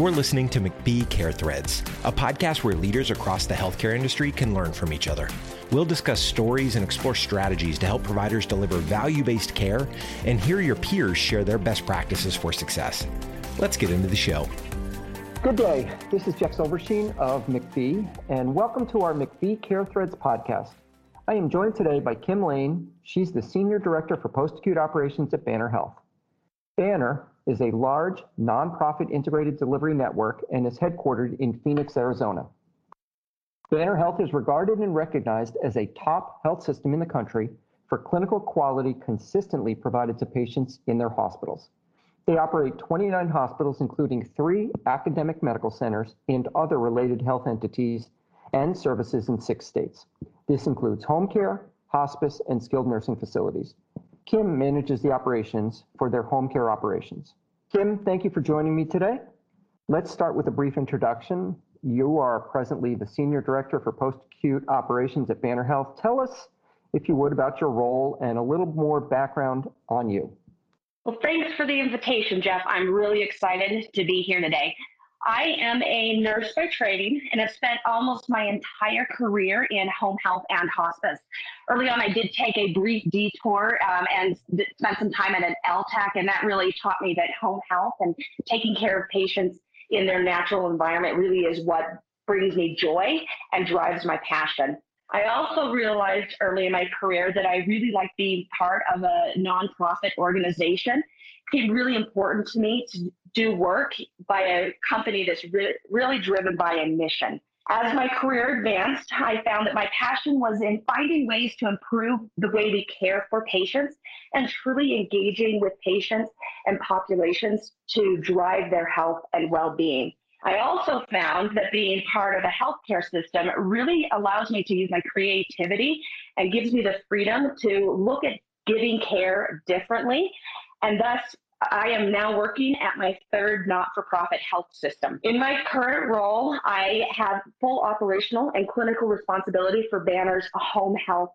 You're listening to McBee Care Threads, a podcast where leaders across the healthcare industry can learn from each other. We'll discuss stories and explore strategies to help providers deliver value based care and hear your peers share their best practices for success. Let's get into the show. Good day. This is Jeff Silverstein of McBee, and welcome to our McBee Care Threads podcast. I am joined today by Kim Lane. She's the Senior Director for Post Acute Operations at Banner Health. Banner is a large, nonprofit integrated delivery network and is headquartered in Phoenix, Arizona. Banner Health is regarded and recognized as a top health system in the country for clinical quality consistently provided to patients in their hospitals. They operate 29 hospitals, including three academic medical centers and other related health entities and services in six states. This includes home care, hospice, and skilled nursing facilities. Kim manages the operations for their home care operations. Kim, thank you for joining me today. Let's start with a brief introduction. You are presently the Senior Director for Post Acute Operations at Banner Health. Tell us, if you would, about your role and a little more background on you. Well, thanks for the invitation, Jeff. I'm really excited to be here today. I am a nurse by training and have spent almost my entire career in home health and hospice. Early on, I did take a brief detour um, and spent some time at an LTAC, and that really taught me that home health and taking care of patients in their natural environment really is what brings me joy and drives my passion. I also realized early in my career that I really like being part of a nonprofit organization. It became really important to me to do work by a company that's re- really driven by a mission. As my career advanced, I found that my passion was in finding ways to improve the way we care for patients and truly engaging with patients and populations to drive their health and well being. I also found that being part of a healthcare system really allows me to use my creativity and gives me the freedom to look at giving care differently and thus I am now working at my third not for profit health system. In my current role, I have full operational and clinical responsibility for Banner's home health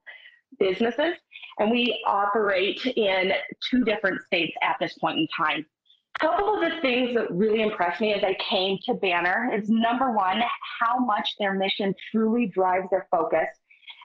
businesses, and we operate in two different states at this point in time. A couple of the things that really impressed me as I came to Banner is number one, how much their mission truly drives their focus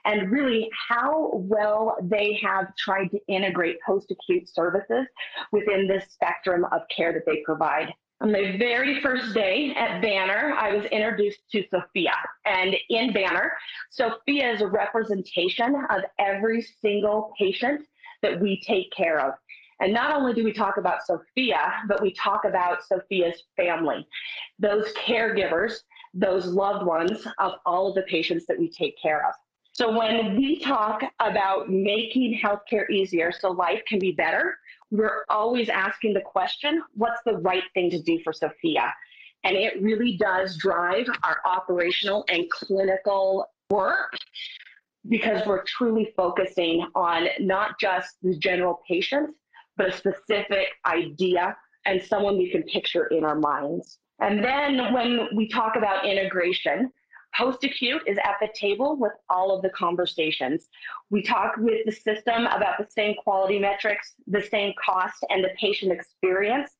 and really how well they have tried to integrate post acute services within this spectrum of care that they provide. On my very first day at Banner, I was introduced to Sophia. And in Banner, Sophia is a representation of every single patient that we take care of. And not only do we talk about Sophia, but we talk about Sophia's family, those caregivers, those loved ones of all of the patients that we take care of. So when we talk about making healthcare easier so life can be better, we're always asking the question, what's the right thing to do for Sophia? And it really does drive our operational and clinical work because we're truly focusing on not just the general patient, but a specific idea and someone we can picture in our minds. And then when we talk about integration, Post acute is at the table with all of the conversations. We talk with the system about the same quality metrics, the same cost, and the patient experience,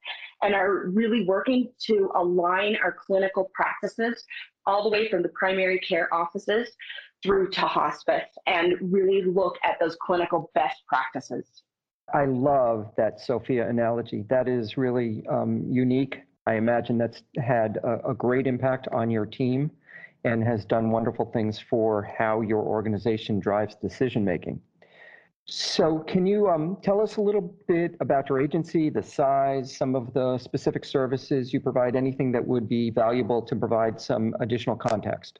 and are really working to align our clinical practices all the way from the primary care offices through to hospice and really look at those clinical best practices. I love that Sophia analogy. That is really um, unique. I imagine that's had a, a great impact on your team and has done wonderful things for how your organization drives decision making. So, can you um, tell us a little bit about your agency, the size, some of the specific services you provide, anything that would be valuable to provide some additional context?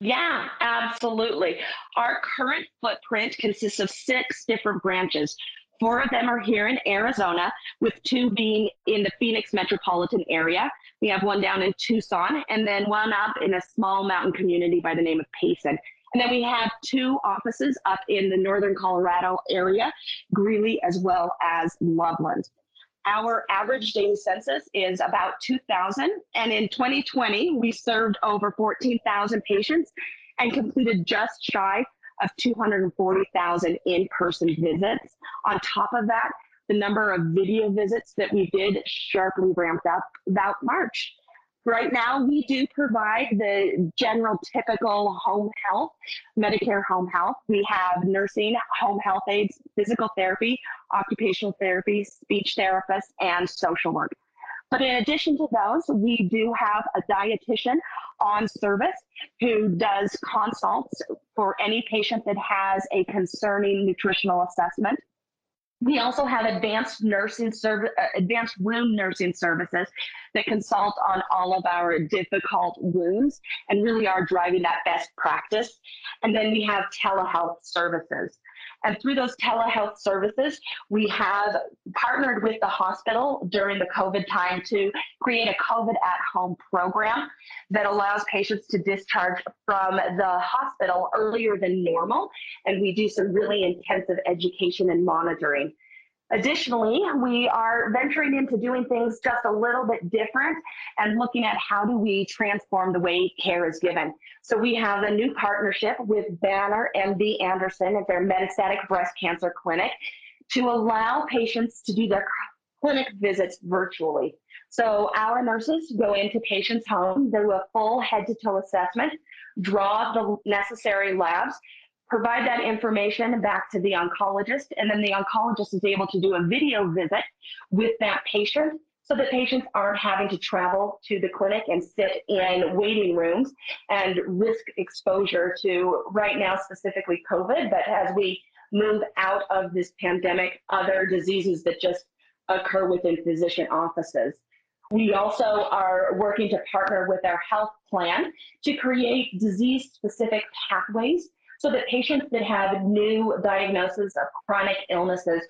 Yeah, absolutely. Our current footprint consists of six different branches. Four of them are here in Arizona, with two being in the Phoenix metropolitan area. We have one down in Tucson, and then one up in a small mountain community by the name of Payson. And then we have two offices up in the northern Colorado area, Greeley as well as Loveland. Our average daily census is about 2,000, and in 2020, we served over 14,000 patients and completed just shy of 240,000 in person visits. On top of that, the number of video visits that we did sharply ramped up about March. Right now, we do provide the general typical home health, Medicare home health. We have nursing, home health aides, physical therapy, occupational therapy, speech therapists, and social work. But in addition to those, we do have a dietitian on service who does consults for any patient that has a concerning nutritional assessment. We also have advanced nursing service, uh, advanced wound nursing services that consult on all of our difficult wounds and really are driving that best practice. And then we have telehealth services. And through those telehealth services, we have partnered with the hospital during the COVID time to create a COVID at home program that allows patients to discharge from the hospital earlier than normal. And we do some really intensive education and monitoring. Additionally, we are venturing into doing things just a little bit different and looking at how do we transform the way care is given. So we have a new partnership with Banner MD Anderson at their metastatic breast cancer clinic to allow patients to do their clinic visits virtually. So our nurses go into patients' homes, do a full head to toe assessment, draw the necessary labs, provide that information back to the oncologist, and then the oncologist is able to do a video visit with that patient so that patients aren't having to travel to the clinic and sit in waiting rooms and risk exposure to right now specifically COVID, but as we move out of this pandemic, other diseases that just occur within physician offices. We also are working to partner with our health plan to create disease specific pathways so that patients that have new diagnoses of chronic illnesses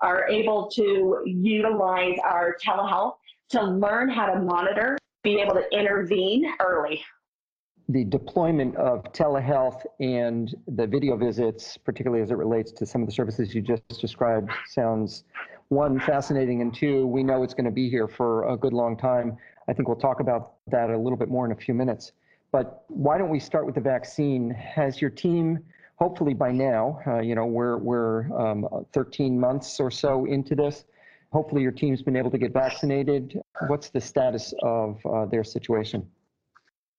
are able to utilize our telehealth to learn how to monitor, be able to intervene early. The deployment of telehealth and the video visits, particularly as it relates to some of the services you just described, sounds one, fascinating, and two, we know it's going to be here for a good long time. I think we'll talk about that a little bit more in a few minutes. But why don't we start with the vaccine? Has your team, hopefully by now, uh, you know, we're, we're um, 13 months or so into this. Hopefully your team's been able to get vaccinated. What's the status of uh, their situation?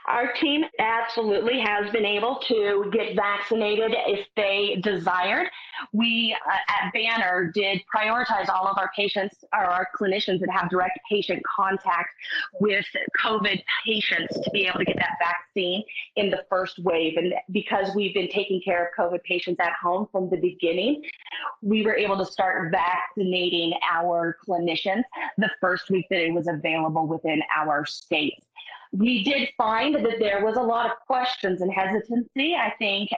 Our team absolutely has been able to get vaccinated if they desired. We uh, at Banner did prioritize all of our patients or our clinicians that have direct patient contact with COVID patients to be able to get that vaccine in the first wave. And because we've been taking care of COVID patients at home from the beginning, we were able to start vaccinating our clinicians the first week that it was available within our state we did find that there was a lot of questions and hesitancy, I think,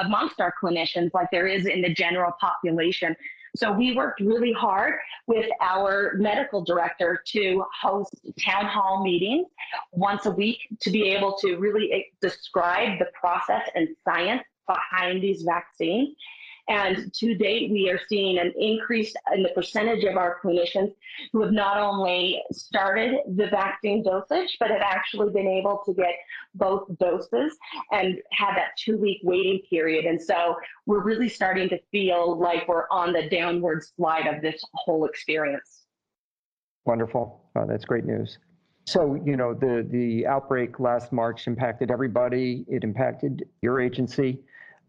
amongst our clinicians, like there is in the general population. So we worked really hard with our medical director to host town hall meetings once a week to be able to really describe the process and science behind these vaccines and to date, we are seeing an increase in the percentage of our clinicians who have not only started the vaccine dosage, but have actually been able to get both doses and have that two week waiting period. And so we're really starting to feel like we're on the downward slide of this whole experience. Wonderful. Oh, that's great news. So, you know, the, the outbreak last March impacted everybody. It impacted your agency.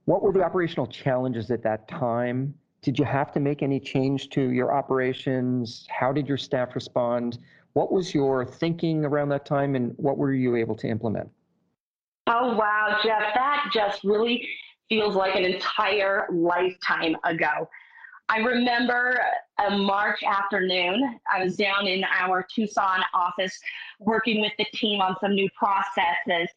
What were the operational challenges at that time? Did you have to make any change to your operations? How did your staff respond? What was your thinking around that time and what were you able to implement? Oh, wow, Jeff, that just really feels like an entire lifetime ago. I remember a March afternoon. I was down in our Tucson office working with the team on some new processes.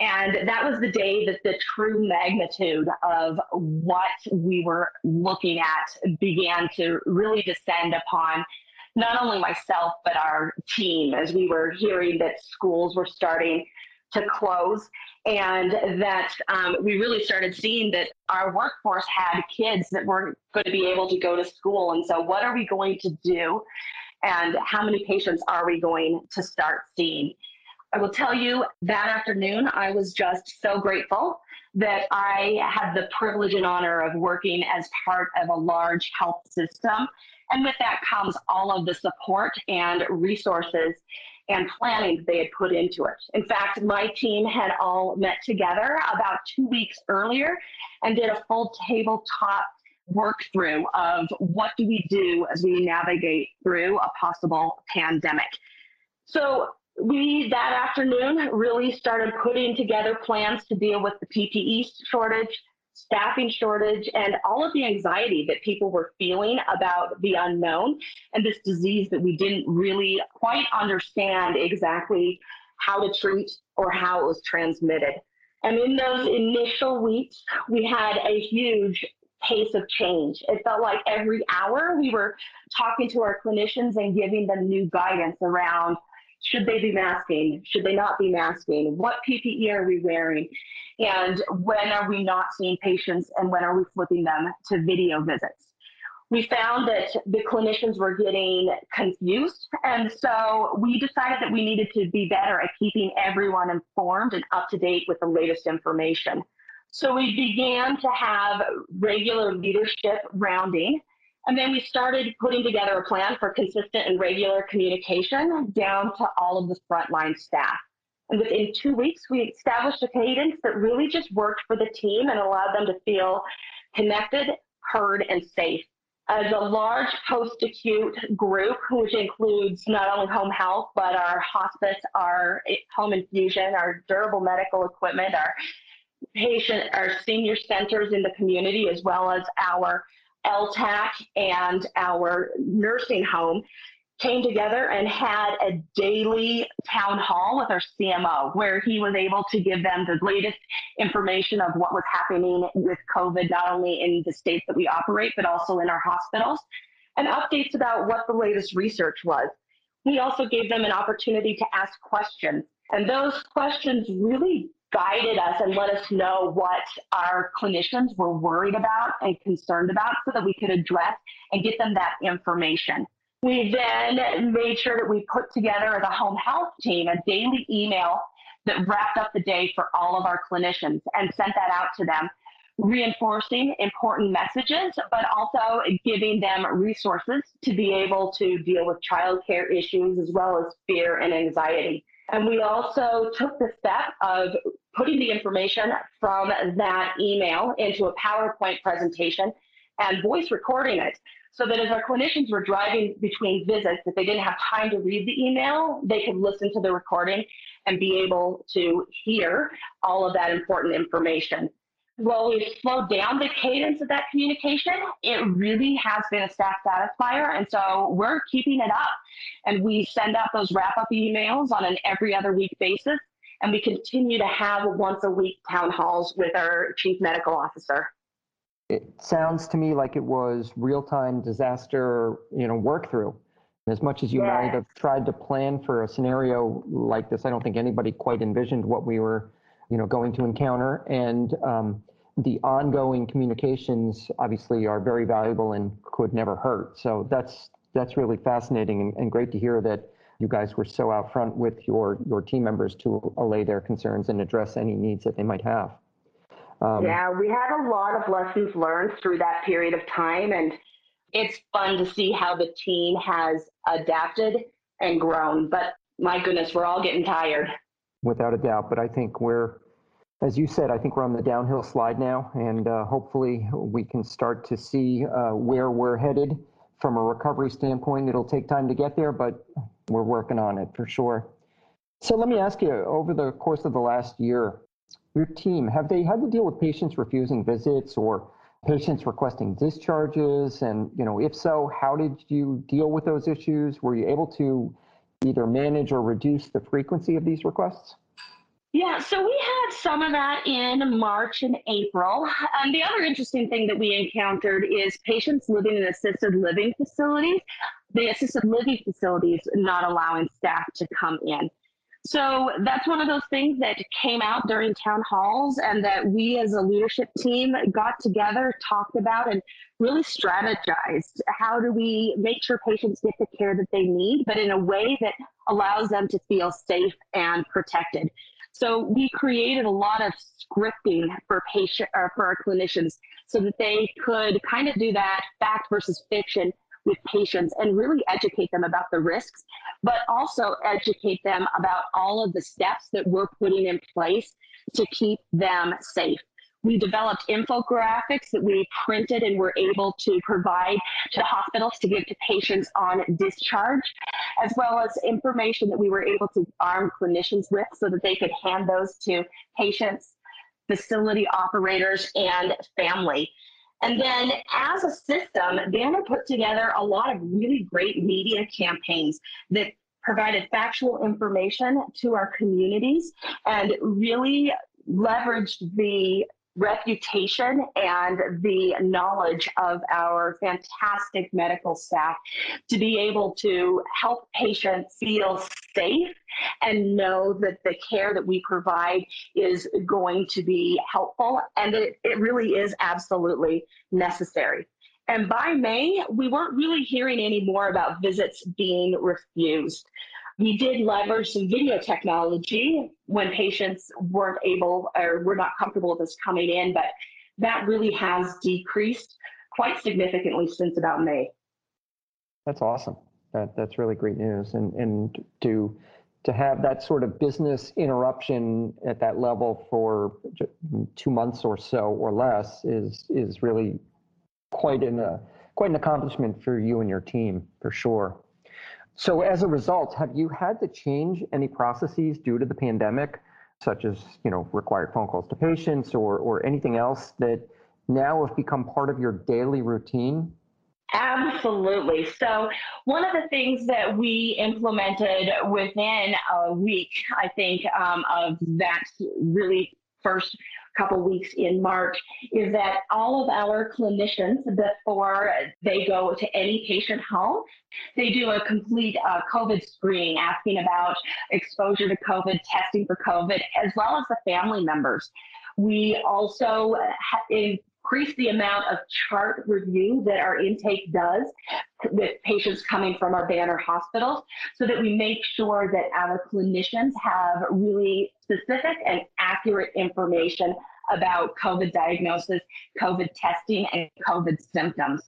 And that was the day that the true magnitude of what we were looking at began to really descend upon not only myself, but our team as we were hearing that schools were starting to close and that um, we really started seeing that our workforce had kids that weren't going to be able to go to school. And so, what are we going to do? And how many patients are we going to start seeing? I will tell you that afternoon, I was just so grateful that I had the privilege and honor of working as part of a large health system. And with that comes all of the support and resources and planning they had put into it. In fact, my team had all met together about two weeks earlier and did a full tabletop work through of what do we do as we navigate through a possible pandemic. So we that afternoon really started putting together plans to deal with the PPE shortage, staffing shortage, and all of the anxiety that people were feeling about the unknown and this disease that we didn't really quite understand exactly how to treat or how it was transmitted. And in those initial weeks, we had a huge pace of change. It felt like every hour we were talking to our clinicians and giving them new guidance around should they be masking? Should they not be masking? What PPE are we wearing? And when are we not seeing patients and when are we flipping them to video visits? We found that the clinicians were getting confused. And so we decided that we needed to be better at keeping everyone informed and up to date with the latest information. So we began to have regular leadership rounding and then we started putting together a plan for consistent and regular communication down to all of the frontline staff. And within two weeks, we established a cadence that really just worked for the team and allowed them to feel connected, heard, and safe. As a large post acute group, which includes not only home health, but our hospice, our home infusion, our durable medical equipment, our patient, our senior centers in the community, as well as our LTAC and our nursing home came together and had a daily town hall with our CMO where he was able to give them the latest information of what was happening with COVID, not only in the states that we operate, but also in our hospitals, and updates about what the latest research was. We also gave them an opportunity to ask questions. And those questions really guided us and let us know what our clinicians were worried about and concerned about so that we could address and get them that information. We then made sure that we put together as a home health team a daily email that wrapped up the day for all of our clinicians and sent that out to them, reinforcing important messages, but also giving them resources to be able to deal with childcare issues as well as fear and anxiety. And we also took the step of putting the information from that email into a PowerPoint presentation and voice recording it so that as our clinicians were driving between visits, if they didn't have time to read the email, they could listen to the recording and be able to hear all of that important information. We've slowed down the cadence of that communication, it really has been a staff satisfier. And so we're keeping it up. And we send out those wrap up emails on an every other week basis and we continue to have once a week town halls with our chief medical officer. It sounds to me like it was real time disaster, you know, work through. As much as you yeah. might have tried to plan for a scenario like this, I don't think anybody quite envisioned what we were, you know, going to encounter. And um, the ongoing communications obviously are very valuable and could never hurt. So that's that's really fascinating and, and great to hear that you guys were so out front with your, your team members to allay their concerns and address any needs that they might have. Um, yeah, we had a lot of lessons learned through that period of time, and it's fun to see how the team has adapted and grown. But my goodness, we're all getting tired. Without a doubt, but I think we're, as you said, I think we're on the downhill slide now, and uh, hopefully we can start to see uh, where we're headed from a recovery standpoint. It'll take time to get there, but we're working on it for sure. So let me ask you, over the course of the last year, your team, have they had to deal with patients refusing visits or patients requesting discharges? And, you know, if so, how did you deal with those issues? Were you able to either manage or reduce the frequency of these requests? Yeah, so we had some of that in March and April. And the other interesting thing that we encountered is patients living in assisted living facilities, the assisted living facilities not allowing staff to come in. So that's one of those things that came out during town halls and that we as a leadership team got together, talked about, and really strategized. How do we make sure patients get the care that they need, but in a way that allows them to feel safe and protected? So we created a lot of scripting for patient or for our clinicians so that they could kind of do that fact versus fiction with patients and really educate them about the risks, but also educate them about all of the steps that we're putting in place to keep them safe. We developed infographics that we printed and were able to provide to hospitals to give to patients on discharge, as well as information that we were able to arm clinicians with so that they could hand those to patients, facility operators, and family. And then as a system, Banner put together a lot of really great media campaigns that provided factual information to our communities and really leveraged the reputation and the knowledge of our fantastic medical staff to be able to help patients feel safe and know that the care that we provide is going to be helpful and it, it really is absolutely necessary. And by May, we weren't really hearing any more about visits being refused. We did leverage some video technology when patients weren't able or were not comfortable with us coming in, but that really has decreased quite significantly since about May. That's awesome. That, that's really great news. And, and to, to have that sort of business interruption at that level for two months or so or less is, is really quite an, uh, quite an accomplishment for you and your team, for sure. So as a result, have you had to change any processes due to the pandemic, such as you know required phone calls to patients or or anything else that now have become part of your daily routine? Absolutely. So, one of the things that we implemented within a week, I think, um, of that really first couple weeks in March is that all of our clinicians, before they go to any patient home, they do a complete uh, COVID screening, asking about exposure to COVID, testing for COVID, as well as the family members. We also ha- increase the amount of chart review that our intake does with patients coming from our banner hospitals so that we make sure that our clinicians have really specific and accurate information about COVID diagnosis, COVID testing, and COVID symptoms.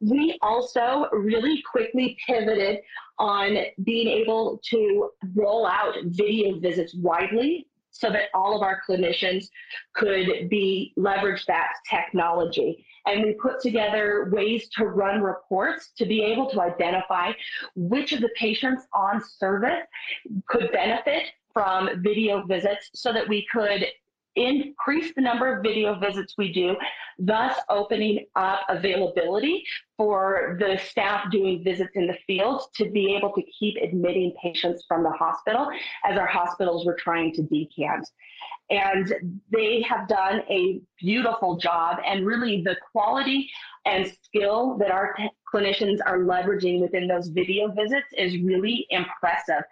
We also really quickly pivoted on being able to roll out video visits widely so that all of our clinicians could be leverage that technology. And we put together ways to run reports to be able to identify which of the patients on service could benefit from video visits so that we could increase the number of video visits we do, thus opening up availability for the staff doing visits in the field to be able to keep admitting patients from the hospital as our hospitals were trying to decant. And they have done a beautiful job, and really the quality and skill that our clinicians are leveraging within those video visits is really impressive.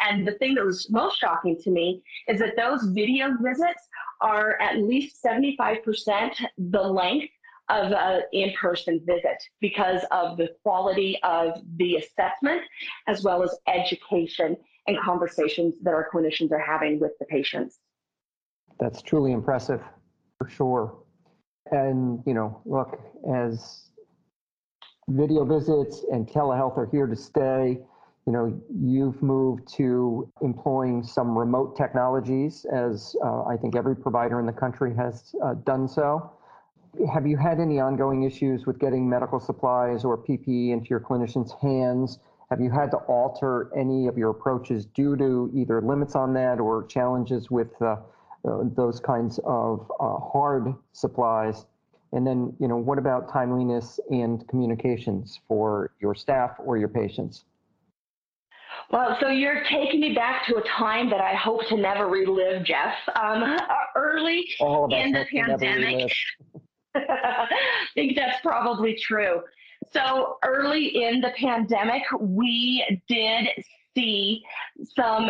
And the thing that was most shocking to me is that those video visits are at least 75% the length of an in-person visit because of the quality of the assessment as well as education and conversations that our clinicians are having with the patients. That's truly impressive for sure. And, you know, look, as video visits and telehealth are here to stay, you know, you've moved to employing some remote technologies, as uh, I think every provider in the country has uh, done so. Have you had any ongoing issues with getting medical supplies or PPE into your clinicians' hands? Have you had to alter any of your approaches due to either limits on that or challenges with uh, uh those kinds of uh, hard supplies? And then, you know, what about timeliness and communications for your staff or your patients? Well, so you're taking me back to a time that I hope to never relive, Jeff. Um, early in the pandemic. I think that's probably true. So early in the pandemic, we did see some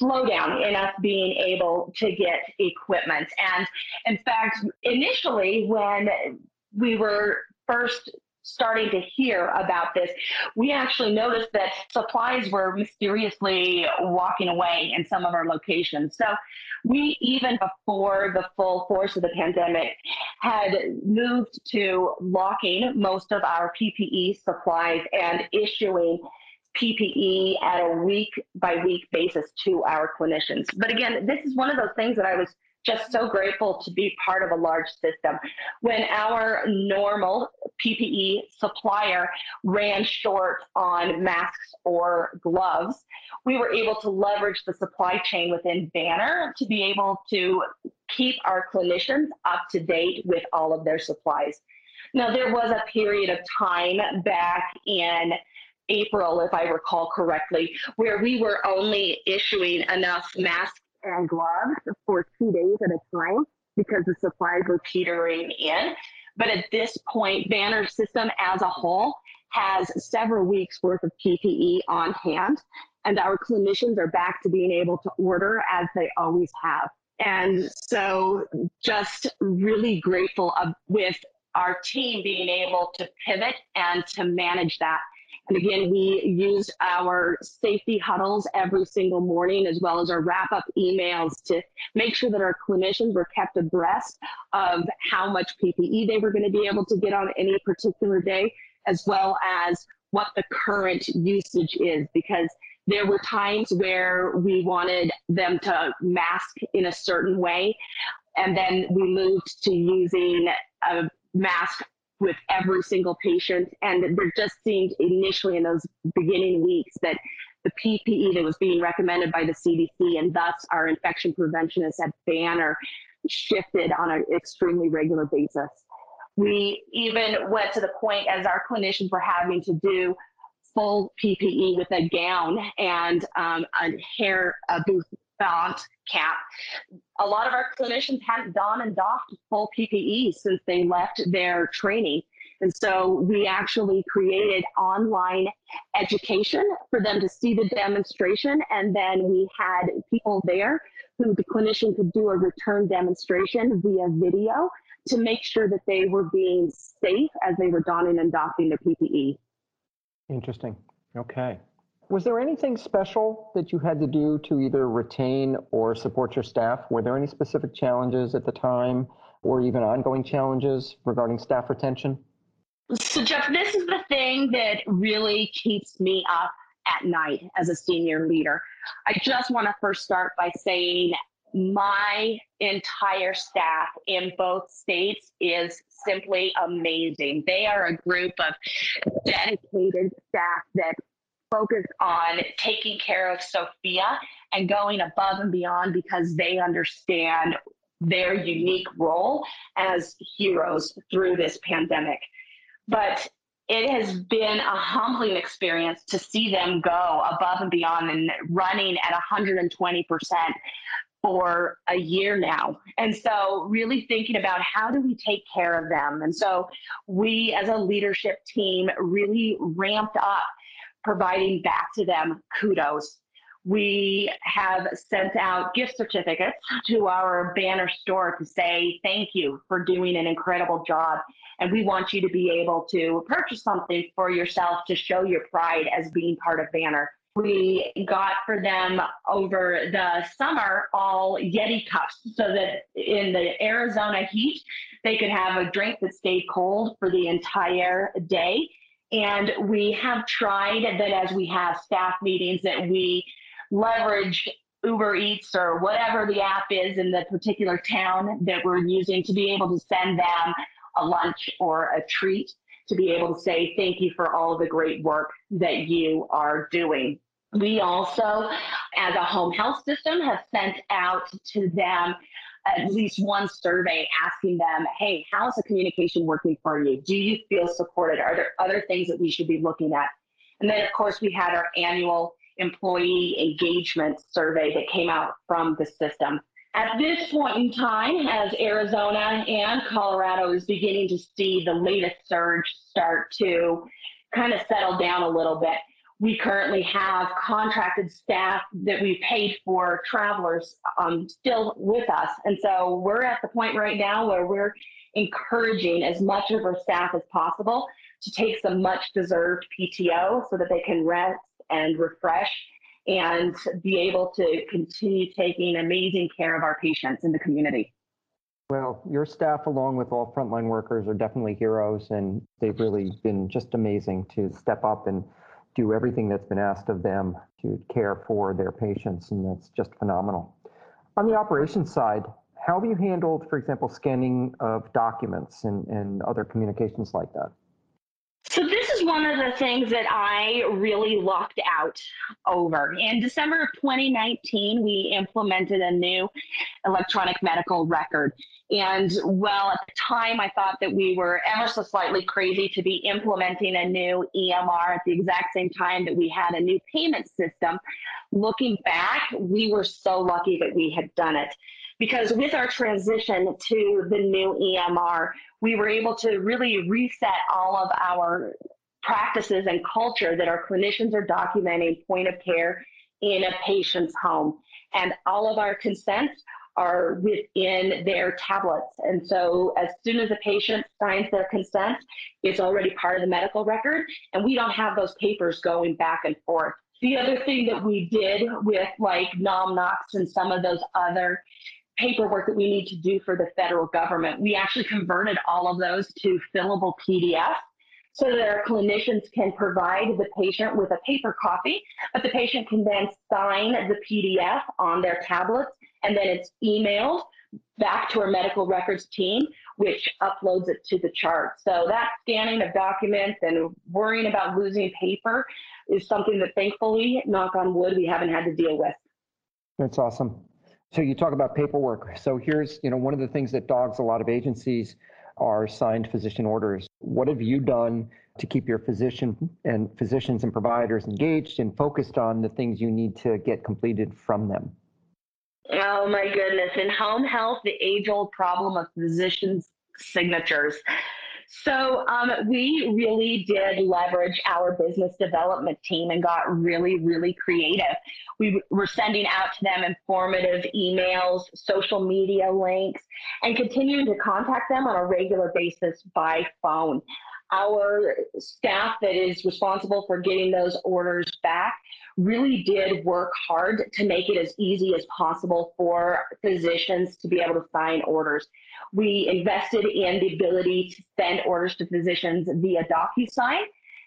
slowdown in us being able to get equipment. And in fact, initially, when we were first starting to hear about this, we actually noticed that supplies were mysteriously walking away in some of our locations. So we, even before the full force of the pandemic, had moved to locking most of our PPE supplies and issuing PPE at a week by week basis to our clinicians. But again, this is one of those things that I was just so grateful to be part of a large system. When our normal PPE supplier ran short on masks or gloves, we were able to leverage the supply chain within Banner to be able to keep our clinicians up to date with all of their supplies. Now, there was a period of time back in April, if I recall correctly, where we were only issuing enough masks and gloves for two days at a time because the supplies were petering in. But at this point, Banner System as a whole has several weeks worth of PPE on hand, and our clinicians are back to being able to order as they always have. And so, just really grateful of, with our team being able to pivot and to manage that and again, we used our safety huddles every single morning, as well as our wrap up emails to make sure that our clinicians were kept abreast of how much PPE they were going to be able to get on any particular day, as well as what the current usage is. Because there were times where we wanted them to mask in a certain way, and then we moved to using a mask with every single patient. And there just seemed initially in those beginning weeks that the PPE that was being recommended by the CDC and thus our infection preventionists at Banner shifted on an extremely regular basis. We even went to the point as our clinicians were having to do full PPE with a gown and um, a hair a booth font cap. A lot of our clinicians hadn't donned and doffed full PPE since they left their training. And so we actually created online education for them to see the demonstration. And then we had people there who the clinician could do a return demonstration via video to make sure that they were being safe as they were donning and doffing their PPE. Interesting. Okay. Was there anything special that you had to do to either retain or support your staff? Were there any specific challenges at the time or even ongoing challenges regarding staff retention? So, Jeff, this is the thing that really keeps me up at night as a senior leader. I just want to first start by saying my entire staff in both states is simply amazing. They are a group of dedicated staff that focus on taking care of Sophia and going above and beyond because they understand their unique role as heroes through this pandemic. But it has been a humbling experience to see them go above and beyond and running at 120% for a year now. And so, really thinking about how do we take care of them? And so, we as a leadership team really ramped up providing back to them kudos. We have sent out gift certificates to our banner store to say thank you for doing an incredible job. And we want you to be able to purchase something for yourself to show your pride as being part of Banner. We got for them over the summer all Yeti cups so that in the Arizona heat, they could have a drink that stayed cold for the entire day and we have tried that as we have staff meetings that we leverage Uber Eats or whatever the app is in the particular town that we're using to be able to send them a lunch or a treat to be able to say thank you for all the great work that you are doing. We also, as a home health system, have sent out to them at least one survey asking them, hey, how's the communication working for you? Do you feel supported? Are there other things that we should be looking at? And then, of course, we had our annual employee engagement survey that came out from the system. At this point in time, as Arizona and Colorado is beginning to see the latest surge start to kind of settle down a little bit, we currently have contracted staff that we paid for travelers um, still with us. And so we're at the point right now where we're encouraging as much of our staff as possible to take some much deserved PTO so that they can rest and refresh and be able to continue taking amazing care of our patients in the community. Well, your staff, along with all frontline workers, are definitely heroes, and they've really been just amazing to step up and do everything that's been asked of them to care for their patients, and that's just phenomenal. On the operations side, how have you handled, for example, scanning of documents and, and other communications like that? One of the things that I really lucked out over. In December of 2019, we implemented a new electronic medical record. And well, at the time, I thought that we were ever so slightly crazy to be implementing a new EMR at the exact same time that we had a new payment system. Looking back, we were so lucky that we had done it because with our transition to the new EMR, we were able to really reset all of our practices and culture that our clinicians are documenting point of care in a patient's home. And all of our consents are within their tablets. And so as soon as a patient signs their consent, it's already part of the medical record, and we don't have those papers going back and forth. The other thing that we did with like NOM-NOX and some of those other paperwork that we need to do for the federal government. We actually converted all of those to fillable PDF so that our clinicians can provide the patient with a paper copy, but the patient can then sign the PDF on their tablets and then it's emailed back to our medical records team, which uploads it to the chart. So that scanning of documents and worrying about losing paper is something that thankfully, knock on wood, we haven't had to deal with. That's awesome. So you talk about paperwork. So here's, you know, one of the things that dogs a lot of agencies are signed physician orders. What have you done to keep your physician and physicians and providers engaged and focused on the things you need to get completed from them? Oh my goodness. In home health, the age old problem of physicians' signatures. So um, we really did leverage our business development team and got really, really creative. We were sending out to them informative emails, social media links, and continuing to contact them on a regular basis by phone. Our staff that is responsible for getting those orders back really did work hard to make it as easy as possible for physicians to be able to sign orders. We invested in the ability to send orders to physicians via DocuSign.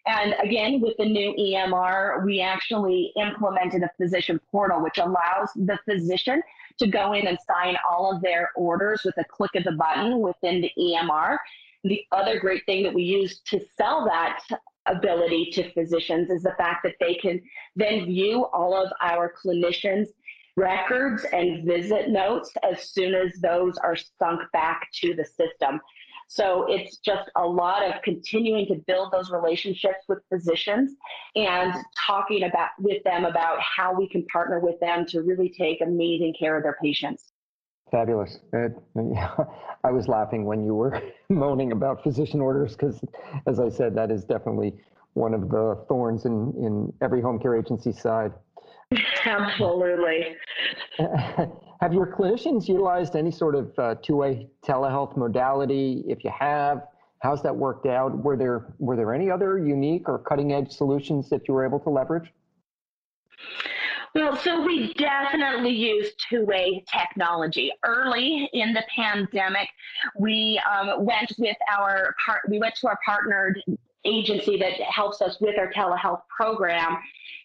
And again, with the new EMR, we actually implemented a physician portal, which allows the physician to go in and sign all of their orders with a click of the button within the EMR. The other great thing that we use to sell that ability to physicians is the fact that they can then view all of our clinicians' records and visit notes as soon as those are sunk back to the system. So it's just a lot of continuing to build those relationships with physicians and talking about with them about how we can partner with them to really take amazing care of their patients. Fabulous. I was laughing when you were moaning about physician orders because, as I said, that is definitely one of the thorns in, in every home care agency side. Absolutely. have your clinicians utilized any sort of uh, two-way telehealth modality? If you have, how's that worked out? Were there were there any other unique or cutting-edge solutions that you were able to leverage? Well, so we definitely use two-way technology. Early in the pandemic, we um, went with our part. We went to our partnered agency that helps us with our telehealth program,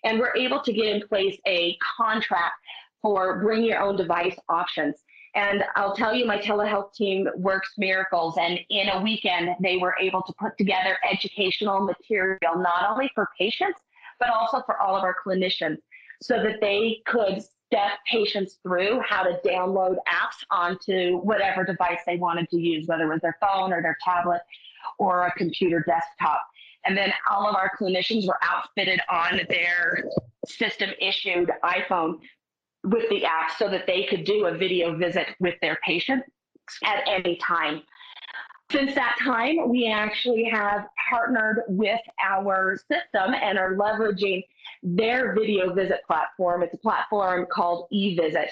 and we're able to get in place a contract for bring your own device options. And I'll tell you, my telehealth team works miracles. And in a weekend, they were able to put together educational material, not only for patients, but also for all of our clinicians so that they could step patients through how to download apps onto whatever device they wanted to use, whether it was their phone or their tablet or a computer desktop. And then all of our clinicians were outfitted on their system issued iPhone with the app so that they could do a video visit with their patient at any time. Since that time, we actually have partnered with our system and are leveraging their video visit platform. It's a platform called eVisit.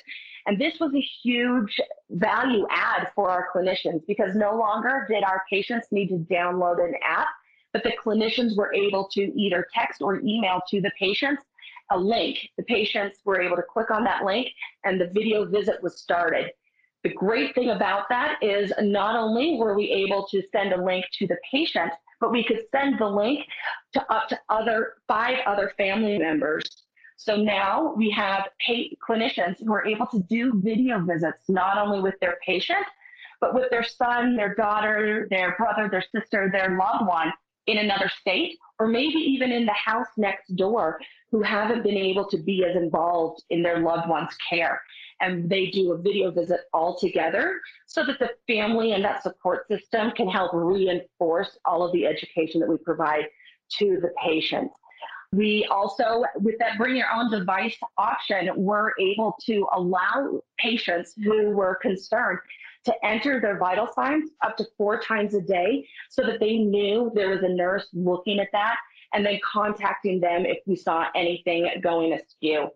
And this was a huge value add for our clinicians because no longer did our patients need to download an app. but the clinicians were able to either text or email to the patients a link. The patients were able to click on that link and the video visit was started. The great thing about that is not only were we able to send a link to the patient, but we could send the link to up to other five other family members. So now we have clinicians who are able to do video visits not only with their patient, but with their son, their daughter, their brother, their sister, their loved one in another state, or maybe even in the house next door who haven't been able to be as involved in their loved one's care. And they do a video visit all together so that the family and that support system can help reinforce all of the education that we provide to the patient. We also, with that bring your own device option, were able to allow patients who were concerned to enter their vital signs up to four times a day so that they knew there was a nurse looking at that and then contacting them if we saw anything going askew.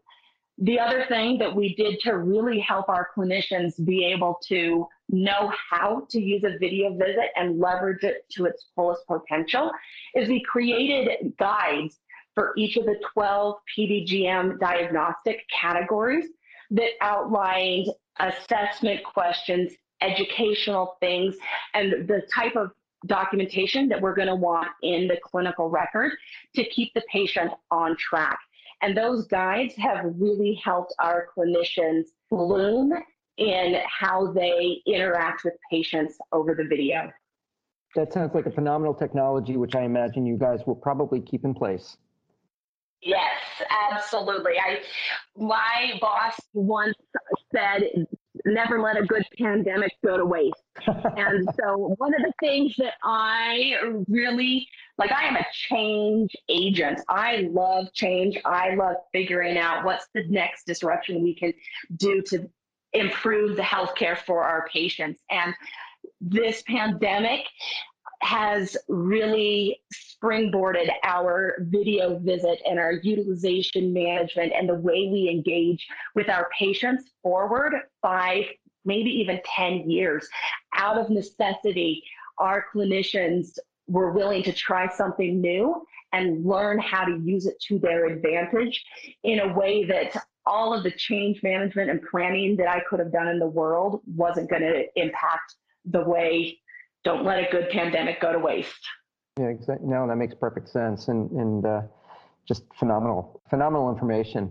The other thing that we did to really help our clinicians be able to know how to use a video visit and leverage it to its fullest potential is we created guides for each of the 12 PDGM diagnostic categories that outlined assessment questions, educational things, and the type of documentation that we're going to want in the clinical record to keep the patient on track. And those guides have really helped our clinicians bloom in how they interact with patients over the video. That sounds like a phenomenal technology, which I imagine you guys will probably keep in place. Yes, absolutely. I my boss once said never let a good pandemic go to waste. and so one of the things that I really like, I am a change agent. I love change. I love figuring out what's the next disruption we can do to improve the healthcare for our patients. And this pandemic has really springboarded our video visit and our utilization management and the way we engage with our patients forward five, maybe even 10 years. Out of necessity, our clinicians were willing to try something new and learn how to use it to their advantage in a way that all of the change management and planning that I could have done in the world wasn't going to impact the way don't let a good pandemic go to waste. Yeah, exactly. No, that makes perfect sense, and and uh, just phenomenal, phenomenal information.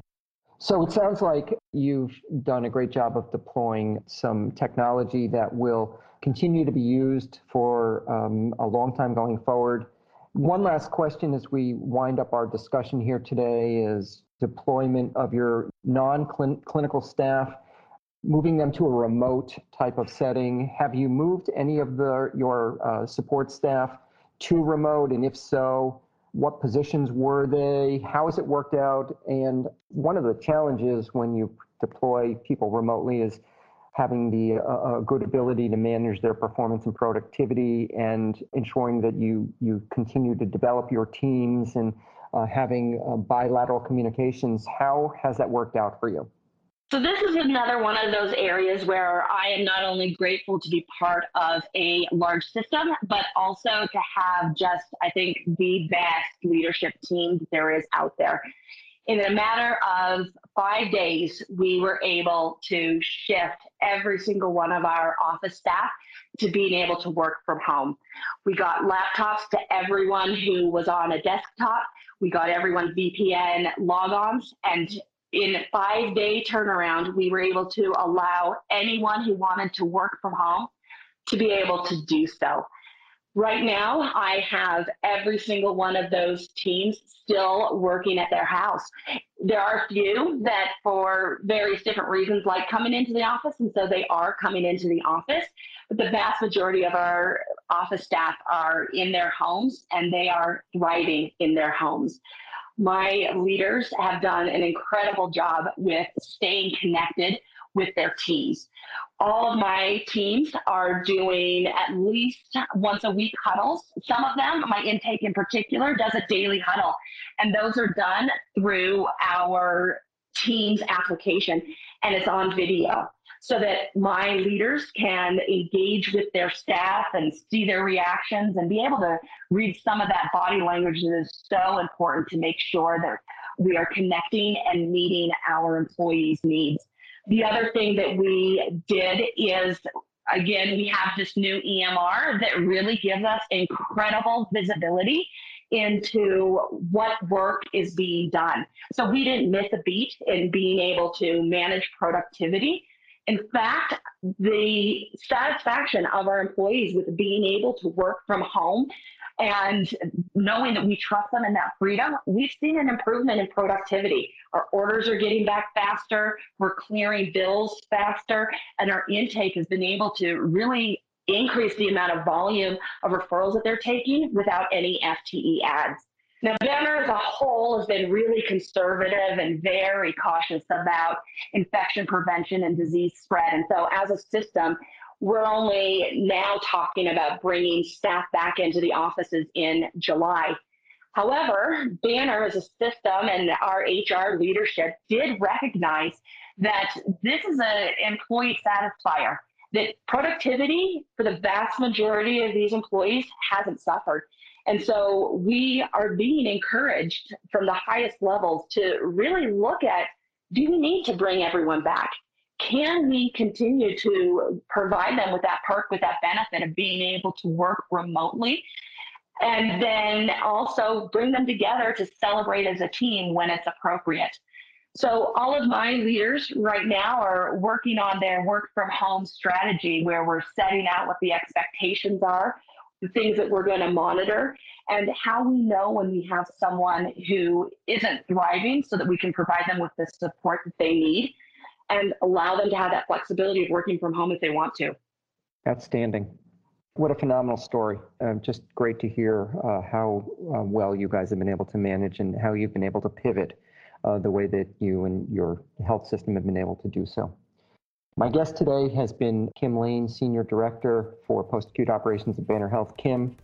So it sounds like you've done a great job of deploying some technology that will continue to be used for um, a long time going forward. One last question as we wind up our discussion here today is deployment of your non-clinical staff moving them to a remote type of setting. Have you moved any of the, your uh, support staff to remote? And if so, what positions were they? How has it worked out? And one of the challenges when you deploy people remotely is having the uh, good ability to manage their performance and productivity and ensuring that you you continue to develop your teams and uh, having uh, bilateral communications. How has that worked out for you? So this is another one of those areas where I am not only grateful to be part of a large system, but also to have just, I think, the best leadership team that there is out there. In a matter of five days, we were able to shift every single one of our office staff to being able to work from home. We got laptops to everyone who was on a desktop. We got everyone VPN logons and in five day turnaround, we were able to allow anyone who wanted to work from home to be able to do so. Right now, I have every single one of those teams still working at their house. There are a few that, for various different reasons, like coming into the office, and so they are coming into the office. But the vast majority of our office staff are in their homes and they are thriving in their homes my leaders have done an incredible job with staying connected with their teams. All of my teams are doing at least once a week huddles. Some of them, my intake in particular, does a daily huddle, and those are done through our Teams application, and it's on video. So that my leaders can engage with their staff and see their reactions and be able to read some of that body language that is so important to make sure that we are connecting and meeting our employees' needs. The other thing that we did is again, we have this new EMR that really gives us incredible visibility into what work is being done. So we didn't miss a beat in being able to manage productivity. In fact, the satisfaction of our employees with being able to work from home and knowing that we trust them in that freedom, we've seen an improvement in productivity. Our orders are getting back faster, we're clearing bills faster, and our intake has been able to really increase the amount of volume of referrals that they're taking without any FTE adds. Now, Banner as a whole has been really conservative and very cautious about infection prevention and disease spread. And so, as a system, we're only now talking about bringing staff back into the offices in July. However, Banner as a system and our HR leadership did recognize that this is an employee satisfier, that productivity for the vast majority of these employees hasn't suffered. And so we are being encouraged from the highest levels to really look at do we need to bring everyone back? can we continue to provide them with that perk, with that benefit of being able to work remotely? And then also bring them together to celebrate as a team when it's appropriate. So, all of my leaders right now are working on their work from home strategy where we're setting out what the expectations are, the things that we're going to monitor, and how we know when we have someone who isn't thriving so that we can provide them with the support that they need and allow them to have that flexibility of working from home if they want to. Outstanding. What a phenomenal story. Uh, just great to hear uh, how uh, well you guys have been able to manage and how you've been able to pivot uh, the way that you and your health system have been able to do so. My guest today has been Kim Lane, Senior Director for Post Acute Operations at Banner Health. Kim,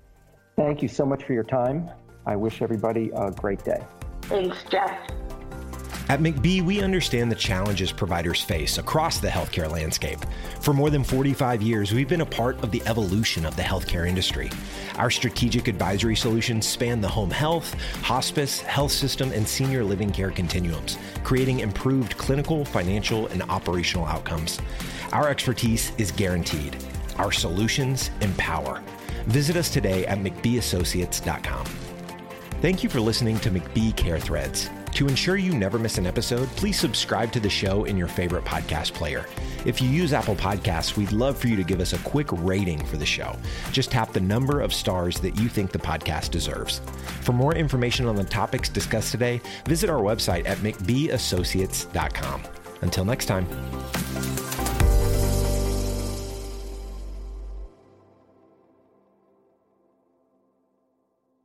thank you so much for your time. I wish everybody a great day. Thanks, Jeff. At McBee, we understand the challenges providers face across the healthcare landscape. For more than 45 years, we've been a part of the evolution of the healthcare industry. Our strategic advisory solutions span the home health, hospice, health system, and senior living care continuums, creating improved clinical, financial, and operational outcomes. Our expertise is guaranteed. Our solutions empower. Visit us today at McBeeAssociates.com. Thank you for listening to McBee Care Threads. To ensure you never miss an episode, please subscribe to the show in your favorite podcast player. If you use Apple Podcasts, we'd love for you to give us a quick rating for the show. Just tap the number of stars that you think the podcast deserves. For more information on the topics discussed today, visit our website at McBeeAssociates.com. Until next time.